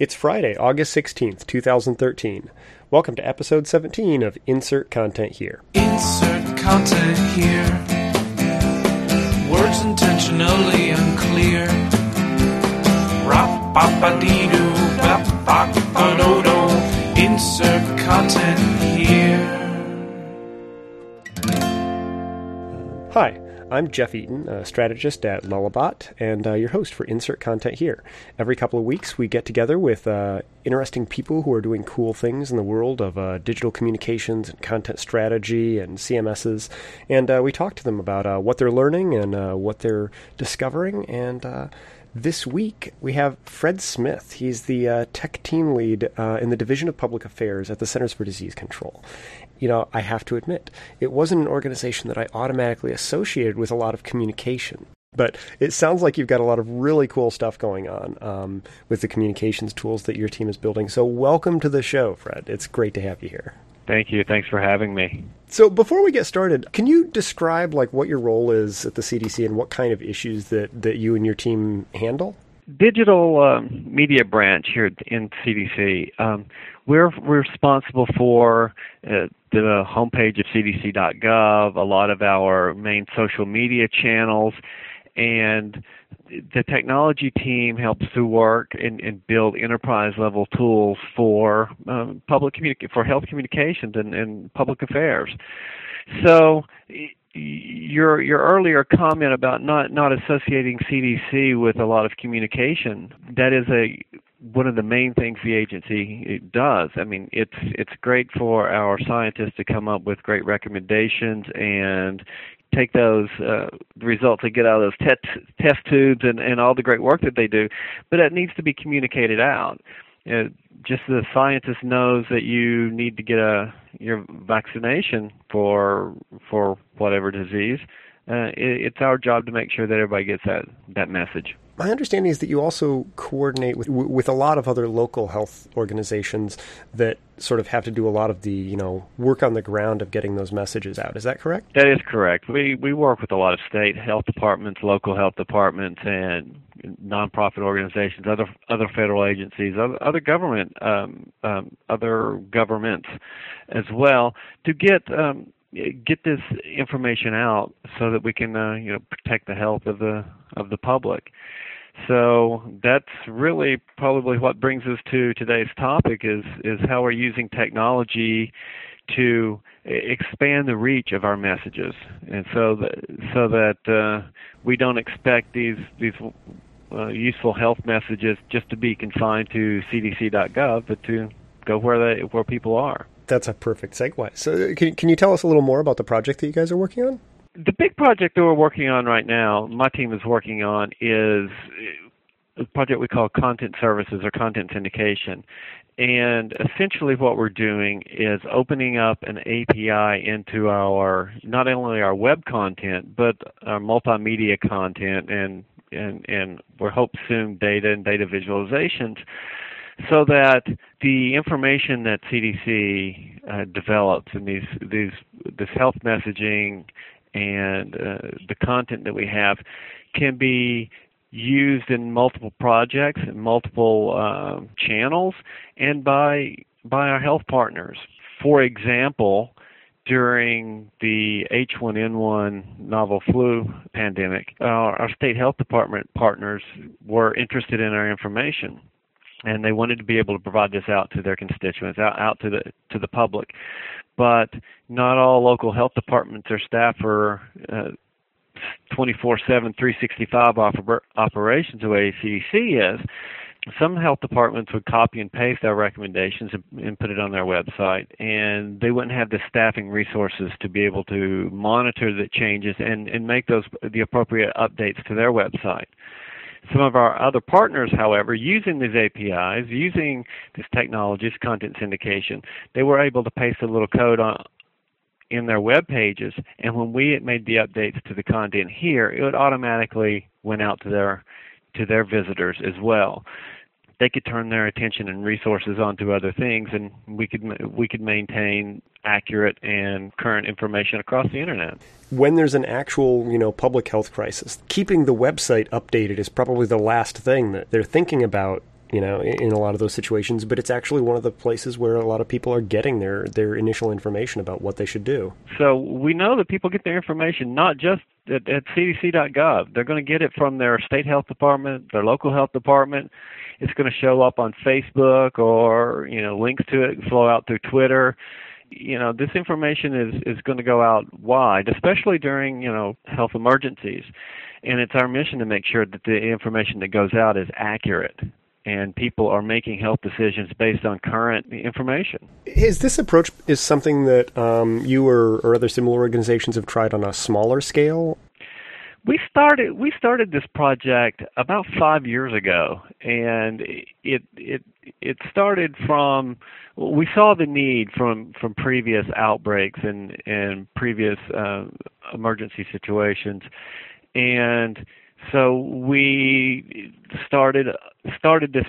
It's Friday, August 16th, 2013. Welcome to episode 17 of Insert Content Here. Insert content here. Words intentionally unclear. Rap ba dee doo bap bop do do. Insert content here. Hi, I'm Jeff Eaton, a strategist at Lullabot, and uh, your host for Insert Content Here. Every couple of weeks, we get together with uh, interesting people who are doing cool things in the world of uh, digital communications and content strategy and CMSs, and uh, we talk to them about uh, what they're learning and uh, what they're discovering. And this week, we have Fred Smith. He's the tech team lead in the Division of Public Affairs at the Centers for Disease Control you know, I have to admit, it wasn't an organization that I automatically associated with a lot of communication. But it sounds like you've got a lot of really cool stuff going on um, with the communications tools that your team is building. So, welcome to the show, Fred. It's great to have you here. Thank you. Thanks for having me. So, before we get started, can you describe like what your role is at the CDC and what kind of issues that, that you and your team handle? Digital um, media branch here in CDC. Um, we're responsible for uh, the homepage of cdc.gov, a lot of our main social media channels, and the technology team helps to work and, and build enterprise level tools for um, public for health communications and, and public affairs. So your your earlier comment about not not associating CDC with a lot of communication that is a one of the main things the agency does. I mean, it's it's great for our scientists to come up with great recommendations and take those uh, results they get out of those test test tubes and and all the great work that they do, but it needs to be communicated out. Uh, just the scientist knows that you need to get a your vaccination for for whatever disease. Uh, it, it's our job to make sure that everybody gets that that message. My understanding is that you also coordinate with with a lot of other local health organizations that sort of have to do a lot of the you know work on the ground of getting those messages out. Is that correct? That is correct. We we work with a lot of state health departments, local health departments, and nonprofit organizations, other other federal agencies, other, other government um, um, other governments as well to get. Um, get this information out so that we can uh, you know protect the health of the of the public so that's really probably what brings us to today's topic is is how we're using technology to expand the reach of our messages, and so that so that uh, we don't expect these these uh, useful health messages just to be confined to CDC.gov, but to go where they where people are. That's a perfect segue. So, uh, can can you tell us a little more about the project that you guys are working on? the big project that we're working on right now, my team is working on, is uh, a project we call content services or content syndication. And essentially, what we're doing is opening up an API into our not only our web content, but our multimedia content, and and and we hope soon data and data visualizations, so that the information that CDC uh, develops and these these this health messaging and uh, the content that we have can be used in multiple projects and multiple uh, channels and by by our health partners. For example, during the H1N1 novel flu pandemic, our state health department partners were interested in our information and they wanted to be able to provide this out to their constituents, out, out to the to the public but not all local health departments or staff are uh, 24/7, 365 oper- operations the way CDC is. Some health departments would copy and paste our recommendations and, and put it on their website, and they wouldn't have the staffing resources to be able to monitor the changes and, and make those the appropriate updates to their website. Some of our other partners, however, using these APIs, using this technology, this content syndication, they were able to paste a little code on in their web pages, and when we made the updates to the content here, it would automatically went out to their to their visitors as well they could turn their attention and resources onto other things, and we could we could maintain accurate and current information across the internet. When there's an actual, you know, public health crisis, keeping the website updated is probably the last thing that they're thinking about you know, in, a lot of those situations, but it's actually one of the places where a lot of people are getting their, their initial information about what they should do. So we know that people get their information not just at, at cdc.gov. They're going to get it from their state health department, their local health department. It's going to show up on Facebook or, you know, links to it flow out through Twitter you know this information is is going to go out wide especially during you know health emergencies and it's our mission to make sure that the information that goes out is accurate and people are making health decisions based on current information. Is this approach is something that um, you or, or other similar organizations have tried on a smaller scale? We started we started this project about five years ago, and it it it started from we saw the need from from previous outbreaks and and previous uh, emergency situations and so we started started this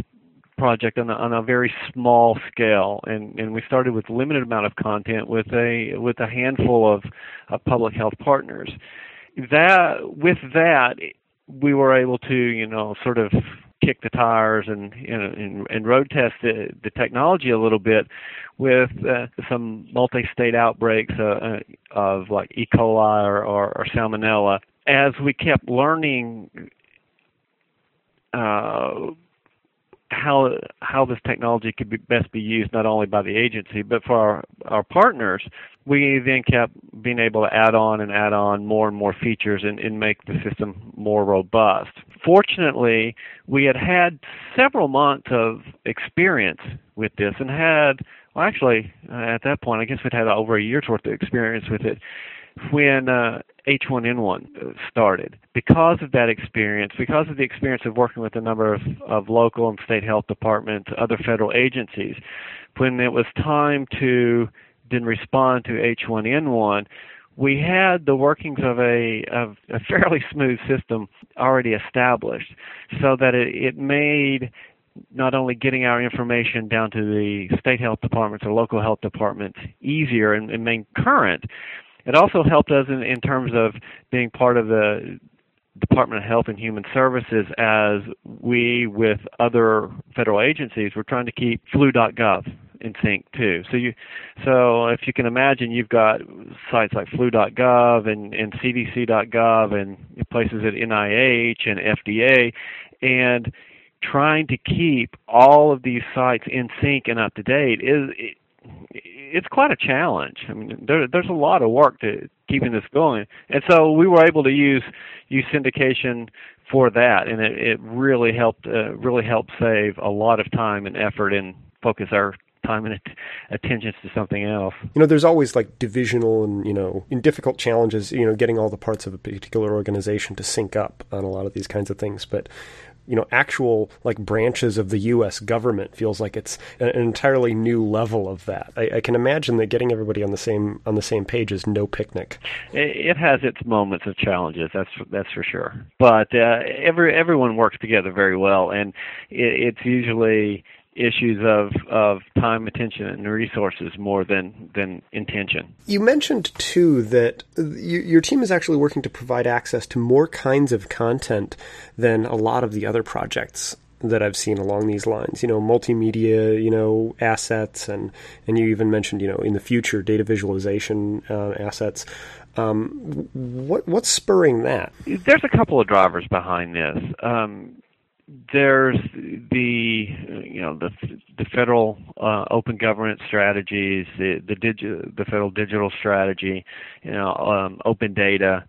project on a, on a very small scale, and, and we started with limited amount of content with a with a handful of, of public health partners. That with that, we were able to you know sort of kick the tires and you know and, and road test the, the technology a little bit with uh, some multi-state outbreaks uh, uh of like E. coli or, or, or salmonella as we kept learning uh, how how this technology could be best be used not only by the agency but for our, our partners, we then kept being able to add on and add on more and more features and, and make the system more robust. Fortunately, we had had several months of experience with this and had well actually uh, at that point I guess we'd had over a year's worth of experience with it when uh, H1N1 started. Because of that experience, because of the experience of working with a number of, of local and state health departments, other federal agencies, when it was time to then respond to H1N1, we had the workings of a, of a fairly smooth system already established so that it, it made not only getting our information down to the state health departments or local health departments easier and, and current, it also helped us in, in terms of being part of the Department of Health and Human Services as we, with other federal agencies, were trying to keep flu.gov in sync too. So you, so if you can imagine, you've got sites like flu.gov and, and CDC.gov and places at NIH and FDA, and trying to keep all of these sites in sync and up to date is it's quite a challenge. I mean, there, there's a lot of work to keeping this going, and so we were able to use use syndication for that, and it, it really helped uh, really helped save a lot of time and effort and focus our time and attention to something else. You know, there's always like divisional and you know, in difficult challenges, you know, getting all the parts of a particular organization to sync up on a lot of these kinds of things. But you know actual like branches of the U.S. government feels like it's an entirely new level of that. I, I, can imagine that getting everybody on the same on the same page is no picnic. It has its moments of challenges. That's that's for sure. But uh, every everyone works together very well, and it, it's usually issues of, of time, attention, and resources more than, than intention. You mentioned, too, that you, your team is actually working to provide access to more kinds of content than a lot of the other projects that I've seen along these lines. You know, multimedia, you know, assets, and, and you even mentioned, you know, in the future, data visualization uh, assets. Um, what what's spurring that? There's a couple of drivers behind this. Um, there's the you know the the federal uh, open government strategies, the the, digi- the federal digital strategy, you know, um, open data,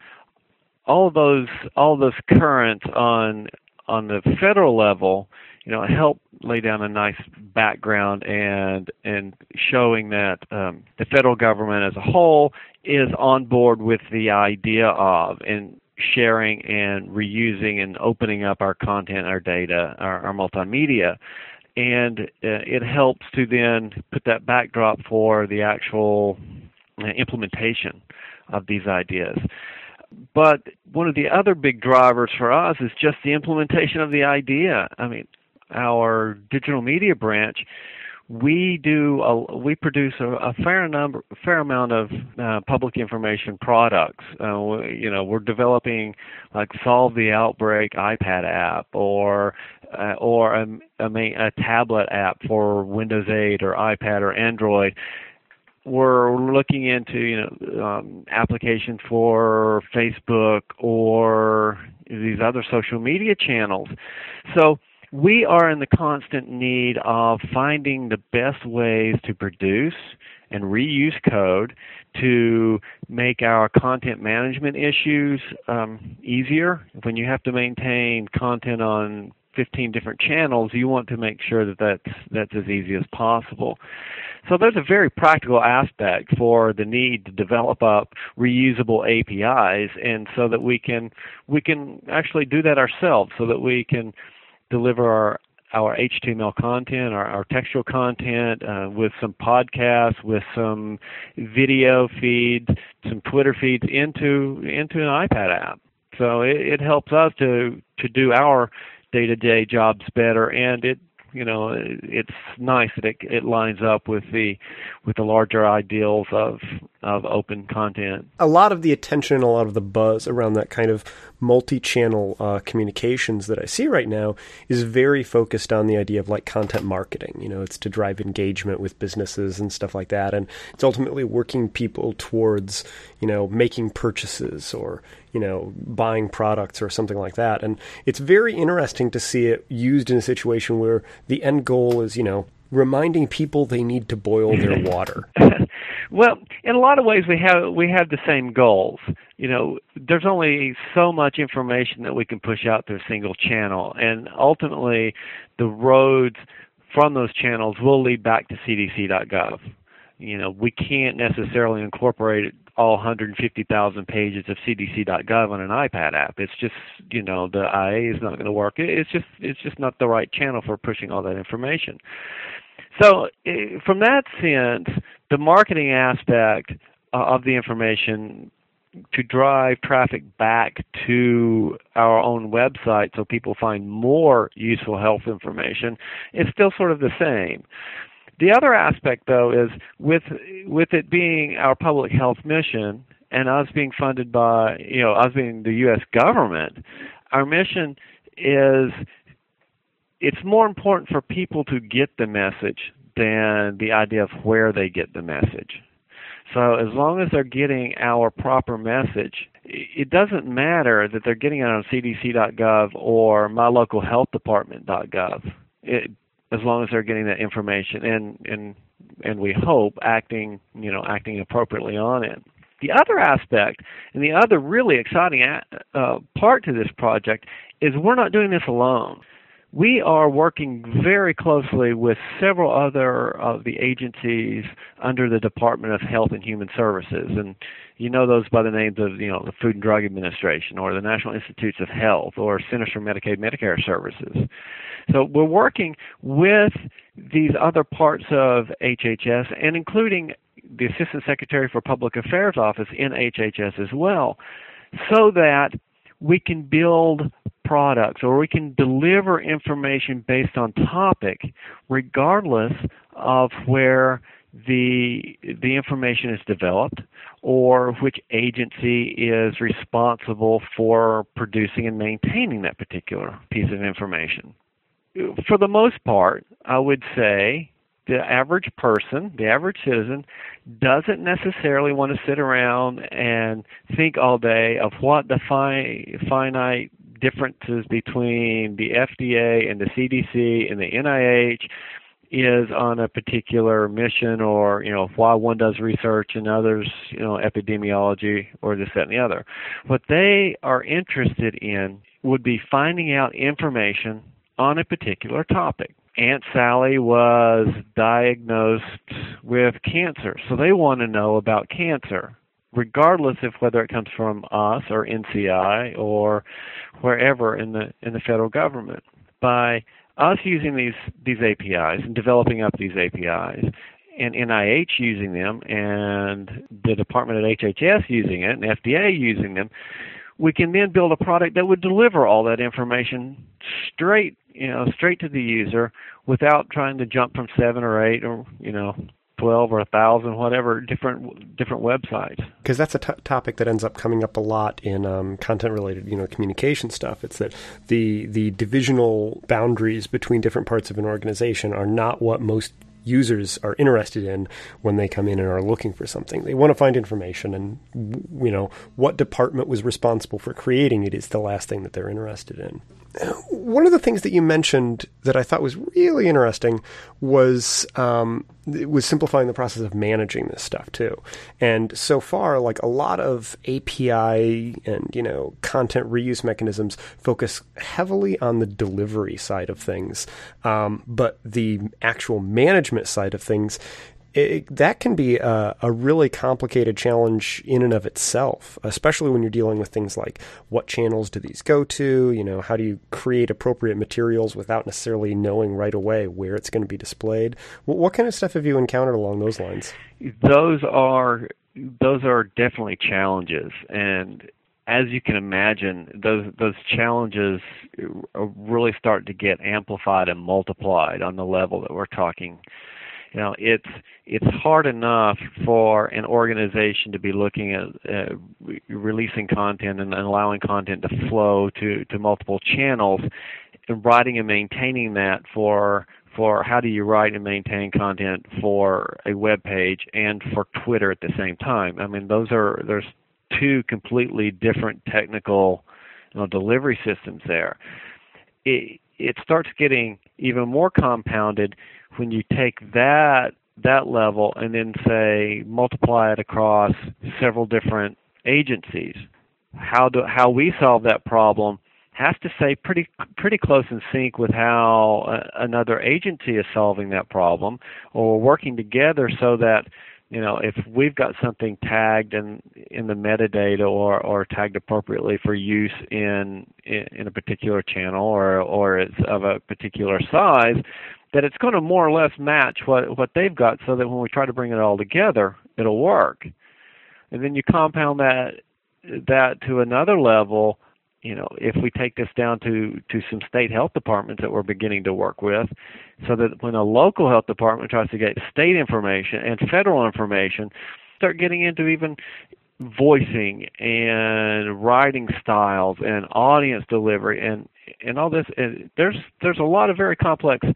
all those all those currents on on the federal level, you know, help lay down a nice background and and showing that um, the federal government as a whole is on board with the idea of and sharing and reusing and opening up our content, our data, our, our multimedia. And uh, it helps to then put that backdrop for the actual uh, implementation of these ideas. But one of the other big drivers for us is just the implementation of the idea. I mean, our digital media branch we do a, we produce a, a fair number, fair amount of uh, public information products. Uh, you know, we're developing like Solve the Outbreak iPad app or uh, or a, a, a tablet app for Windows 8 or iPad or Android we're looking into you know um, applications for Facebook or these other social media channels. So we are in the constant need of finding the best ways to produce and reuse code to make our content management issues um, easier. When you have to maintain content on 15 different channels, you want to make sure that that's, that's as easy as possible. So there's a very practical aspect for the need to develop up reusable APIs, and so that we can we can actually do that ourselves, so that we can deliver our our HTML content, our, our textual content, uh, with some podcasts, with some video feeds, some Twitter feeds into into an iPad app. So it, it helps us to to do our day-to-day jobs better, and it you know it's nice that it it lines up with the with the larger ideals of of open content. A lot of the attention, a lot of the buzz around that kind of multi-channel uh, communications that I see right now is very focused on the idea of like content marketing. You know, it's to drive engagement with businesses and stuff like that, and it's ultimately working people towards you know making purchases or you know buying products or something like that. And it's very interesting to see it used in a situation where the end goal is you know reminding people they need to boil their water. well, in a lot of ways we have we have the same goals. You know, there's only so much information that we can push out through a single channel and ultimately the roads from those channels will lead back to cdc.gov. You know, we can't necessarily incorporate all 150,000 pages of cdc.gov on an iPad app. It's just, you know, the IA is not going to work. It's just it's just not the right channel for pushing all that information. So, eh, from that sense, the marketing aspect uh, of the information to drive traffic back to our own website so people find more useful health information is still sort of the same. The other aspect, though, is with with it being our public health mission and us being funded by, you know, us being the U.S. government, our mission is it's more important for people to get the message than the idea of where they get the message. So as long as they're getting our proper message, it doesn't matter that they're getting it on cdc.gov or mylocalhealthdepartment.gov. It, as long as they're getting that information and and and we hope acting you know acting appropriately on it. The other aspect and the other really exciting uh, part to this project is we're not doing this alone we are working very closely with several other of the agencies under the Department of Health and Human Services, and you know those by the names of you know the Food and Drug Administration or the National Institutes of Health or Centers for Medicaid Medicare Services. So we're working with these other parts of HHS and including the Assistant Secretary for Public Affairs Office in HHS as well, so that we can build products or we can deliver information based on topic regardless of where the the information is developed or which agency is responsible for producing and maintaining that particular piece of information. For the most part, I would say the average person, the average citizen, doesn't necessarily want to sit around and think all day of what the fi- finite differences between the FDA and the CDC and the NIH is on a particular mission or you know why one does research and others you know epidemiology or this that and the other. What they are interested in would be finding out information on a particular topic. Aunt Sally was diagnosed with cancer, so they want to know about cancer, regardless of whether it comes from us or NCI or wherever in the in the federal government. By us using these these APIs and developing up these APIs, and NIH using them, and the Department of HHS using it, and FDA using them, we can then build a product that would deliver all that information straight you know, straight to the user without trying to jump from seven or eight or you know 12 or a thousand, whatever different different websites. Because that's a t- topic that ends up coming up a lot in um, content-related, you know, communication stuff. It's that the the divisional boundaries between different parts of an organization are not what most users are interested in when they come in and are looking for something. They want to find information, and you know what department was responsible for creating it is the last thing that they're interested in. One of the things that you mentioned that I thought was really interesting was um, was simplifying the process of managing this stuff too. And so far, like a lot of API and you know content reuse mechanisms focus heavily on the delivery side of things, um, but the actual management side of things it, that can be a, a, really complicated challenge in and of itself, especially when you're dealing with things like what channels do these go to? You know, how do you create appropriate materials without necessarily knowing right away where it's going to be displayed? What, what kind of stuff have you encountered along those lines? Those are those are definitely challenges, and as you can imagine, those those challenges uh, really start to get amplified and multiplied on the level that we're talking you know it's it's hard enough for an organization to be looking at uh, re- releasing content and allowing content to flow to to multiple channels and writing and maintaining that for for how do you write and maintain content for a web page and for Twitter at the same time. I mean those are there's two completely different technical you know, delivery systems there. It, it starts getting even more compounded when you take that that level and then say multiply it across several different agencies. How do how we solve that problem has to stay pretty pretty close in sync with how uh, another agency is solving that problem or working together so that you know if we've got something tagged in in the metadata or or tagged appropriately for use in in, in a particular channel or or it's of a particular size that it's going to more or less match what what they've got so that when we try to bring it all together it'll work. And then you compound that that to another level you know if we take this down to to some state health departments that we're beginning to work with so that when a local health department tries to get state information and federal information start getting into even voicing and writing styles and audience delivery and and all this and there's there's a lot of very complex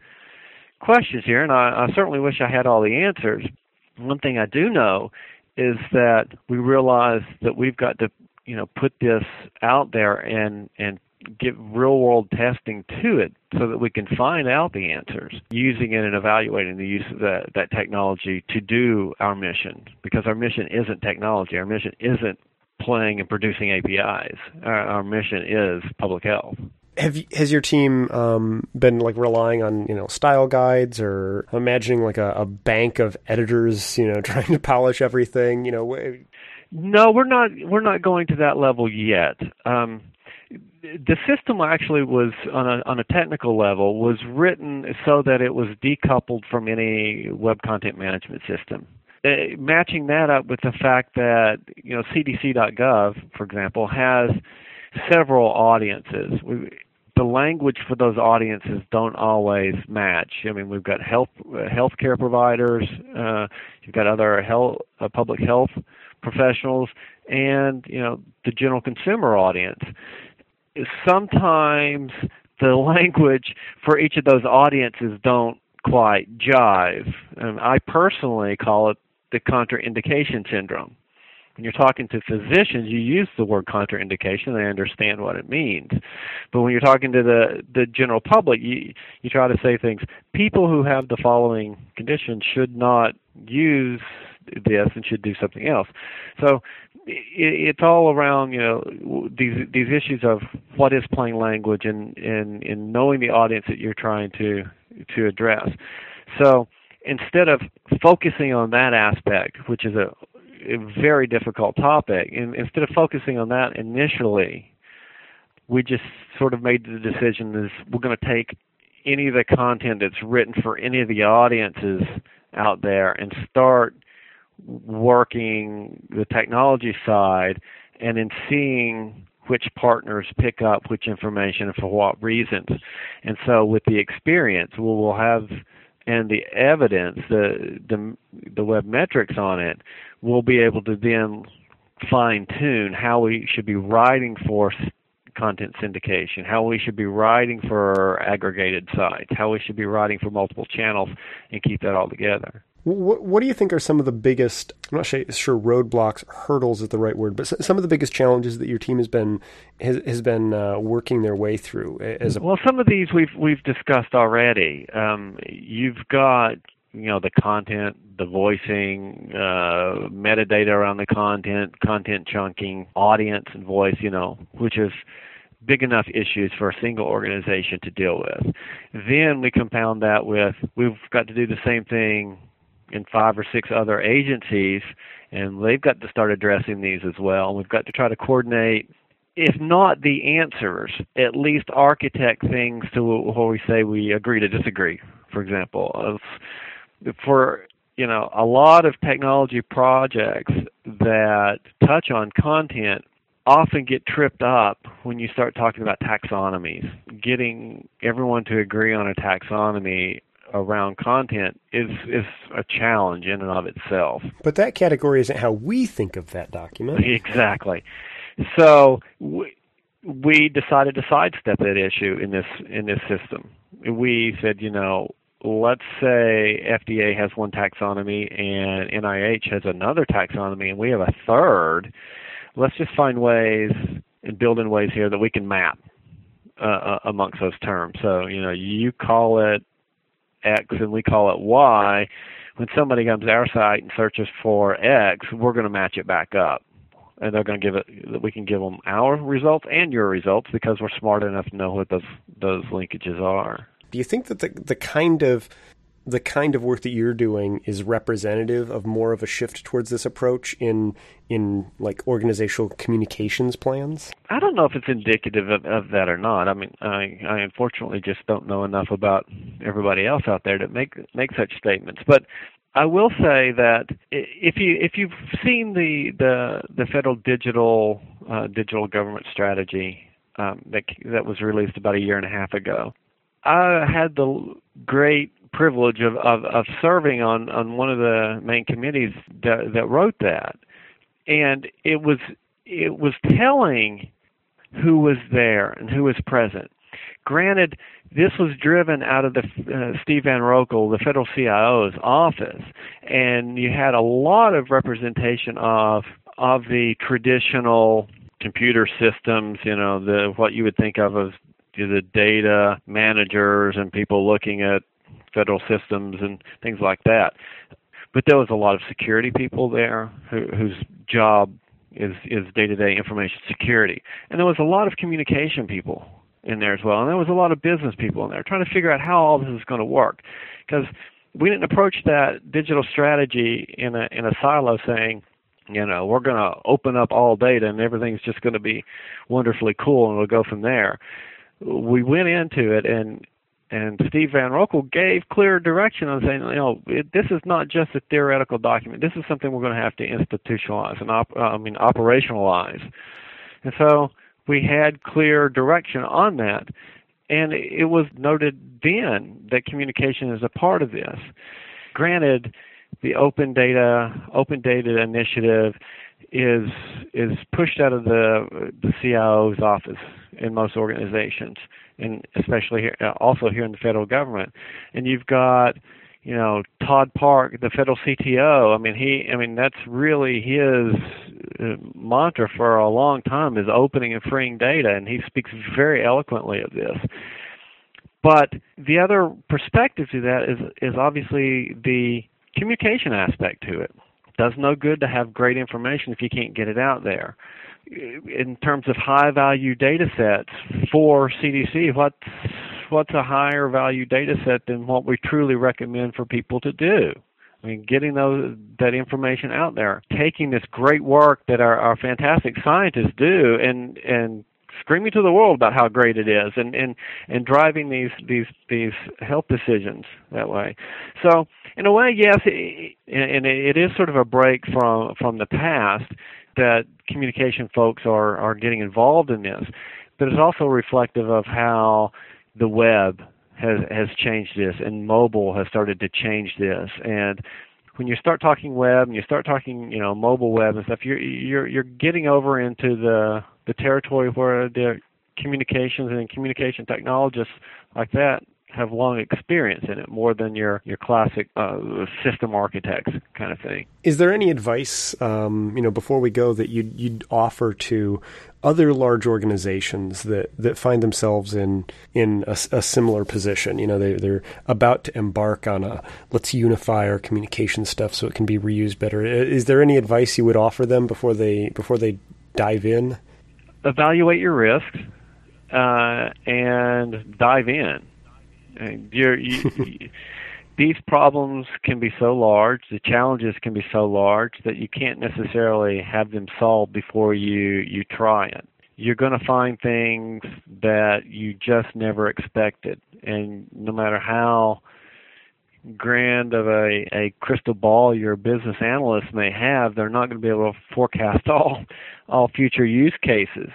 questions here, and I, I certainly wish I had all the answers. One thing I do know is that we realize that we've got to, you know, put this out there and and give real world testing to it so that we can find out the answers using it and evaluating the use of that, that technology to do our mission. Because our mission isn't technology. Our mission isn't playing and producing apis our, our mission is public health. Have has your team um, been like relying on you know style guides or imagining like a, a, bank of editors you know trying to polish everything? You know no we're not we're not going to that level yet um, the system actually was on a on a technical level was written so that it was decoupled from any web content management system uh, matching that up with the fact that you know cdc.gov for example has several audiences. We, the language for those audiences don't always match. I mean, we've got health uh, healthcare providers, uh, you've got other health uh, public health professionals, and you know the general consumer audience. Sometimes the language for each of those audiences don't quite jive. And I personally call it the contraindication syndrome when you're talking to physicians, you use the word contraindication. They understand what it means. But when you're talking to the the general public, you you try to say things. People who have the following conditions should not use this and should do something else. So it, it's all around you know these these issues of what is plain language and and in knowing the audience that you're trying to to address. So instead of focusing on that aspect, which is a a very difficult topic. And instead of focusing on that initially, we just sort of made the decision is we're going to take any of the content that's written for any of the audiences out there and start working the technology side and in seeing which partners pick up which information and for what reasons. And so with the experience, we will have and the evidence, the the the web metrics on it, we'll be able to then fine tune how we should be writing for content syndication, how we should be writing for aggregated sites, how we should be writing for multiple channels, and keep that all together. What, what do you think are some of the biggest? I'm not sure roadblocks, hurdles is the right word, but some of the biggest challenges that your team has been has, has been uh, working their way through. As a well, some of these we've we've discussed already. Um, you've got you know the content, the voicing, uh, metadata around the content, content chunking, audience and voice. You know, which is big enough issues for a single organization to deal with. Then we compound that with we've got to do the same thing in five or six other agencies, and they've got to start addressing these as well. And we've got to try to coordinate, if not the answers, at least architect things to where we say we agree to disagree. For example, for you know a lot of technology projects that touch on content often get tripped up when you start talking about taxonomies. Getting everyone to agree on a taxonomy around content is is a challenge in and of itself. But that category isn't how we think of that document. Exactly. So we, we decided to sidestep that issue in this in this system. We said, you know, let's say FDA has one taxonomy and NIH has another taxonomy and we have a third. Let's just find ways and build in ways here that we can map uh, uh amongst those terms. So, you know, you call it X and we call it Y, when somebody comes to our site and searches for X, we're going to match it back up. And they're going to give it, we can give them our results and your results because we're smart enough to know what those, those linkages are. Do you think that the, the kind of the kind of work that you're doing is representative of more of a shift towards this approach in in like organizational communications plans? I don't know if it's indicative of, of that or not. I mean, I, I unfortunately just don't know enough about everybody else out there to make make such statements. But I will say that if you if you've seen the the the federal digital uh, digital government strategy um, that that was released about a year and a half ago, I had the great privilege of, of, of serving on, on one of the main committees that, that wrote that. And it was it was telling who was there and who was present. Granted, this was driven out of the uh, Steve Van Roekel, the federal CIO's office, and you had a lot of representation of of the traditional computer systems, you know, the what you would think of as the data managers and people looking at federal systems and things like that. But there was a lot of security people there who, whose job is is day-to-day information security, and there was a lot of communication people in there as well, and there was a lot of business people in there trying to figure out how all this is going to work, because we didn't approach that digital strategy in a in a silo saying you know we're going to open up all data and everything's just going to be wonderfully cool and we'll go from there. We went into it and and Steve Van Roekel gave clear direction on saying, you know, it, this is not just a theoretical document. This is something we're going to have to institutionalize and op- I mean operationalize. And so we had clear direction on that, and it was noted then that communication is a part of this. Granted, the open data open data initiative is is pushed out of the the CIO's office in most organizations and especially here, uh, also here in the federal government. And you've got, you know, Todd Park, the federal CTO. I mean, he, I mean, that's really his uh, mantra for a long time is opening and freeing data, and he speaks very eloquently of this. But the other perspective to that is is obviously the communication aspect to it. Does no good to have great information if you can't get it out there in terms of high value data sets for CDC, what's what's a higher value data set than what we truly recommend for people to do? I mean, getting those that information out there, taking this great work that our, our fantastic scientists do, and and screaming to the world about how great it is, and and and driving these these these health decisions that way. So, in a way, yes, it, and it is sort of a break from from the past that communication folks are are getting involved in this, but it's also reflective of how the web has has changed this and mobile has started to change this and when you start talking web and you start talking you know mobile web and stuff you're you're you're getting over into the the territory where the communications and communication technologists like that have long experience in it more than your your classic uh, system architects kind of thing. Is there any advice, um, you know, before we go that you'd, you'd offer to other large organizations that, that find themselves in in a, a similar position? You know, they, they're about to embark on a let's unify our communication stuff so it can be reused better. Is there any advice you would offer them before they before they dive in? Evaluate your risks uh, and dive in you're, you, these problems can be so large, the challenges can be so large that you can't necessarily have them solved before you you try it. You're going to find things that you just never expected, and no matter how grand of a, a crystal ball your business analyst may have, they're not going to be able to forecast all all future use cases.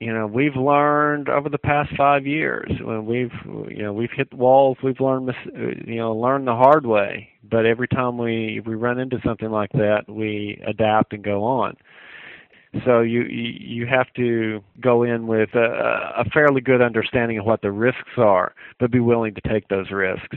You know we've learned over the past five years when we've you know we've hit walls we've learned you know learned the hard way. But every time we we run into something like that we adapt and go on. So you you have to go in with a, a fairly good understanding of what the risks are but be willing to take those risks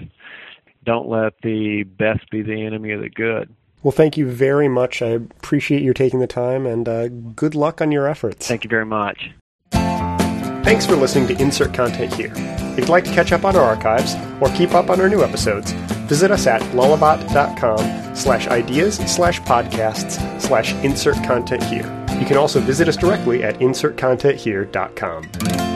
don't let the best be the enemy of the good well, thank you very much. I appreciate your taking the time and uh, good luck on your efforts. Thank you very much. Thanks for listening to Insert Content Here. If you'd like to catch up on our archives or keep up on our new episodes, visit us at lullabot.com slash ideas slash podcasts slash insert content here. You can also visit us directly at insertcontenthere.com.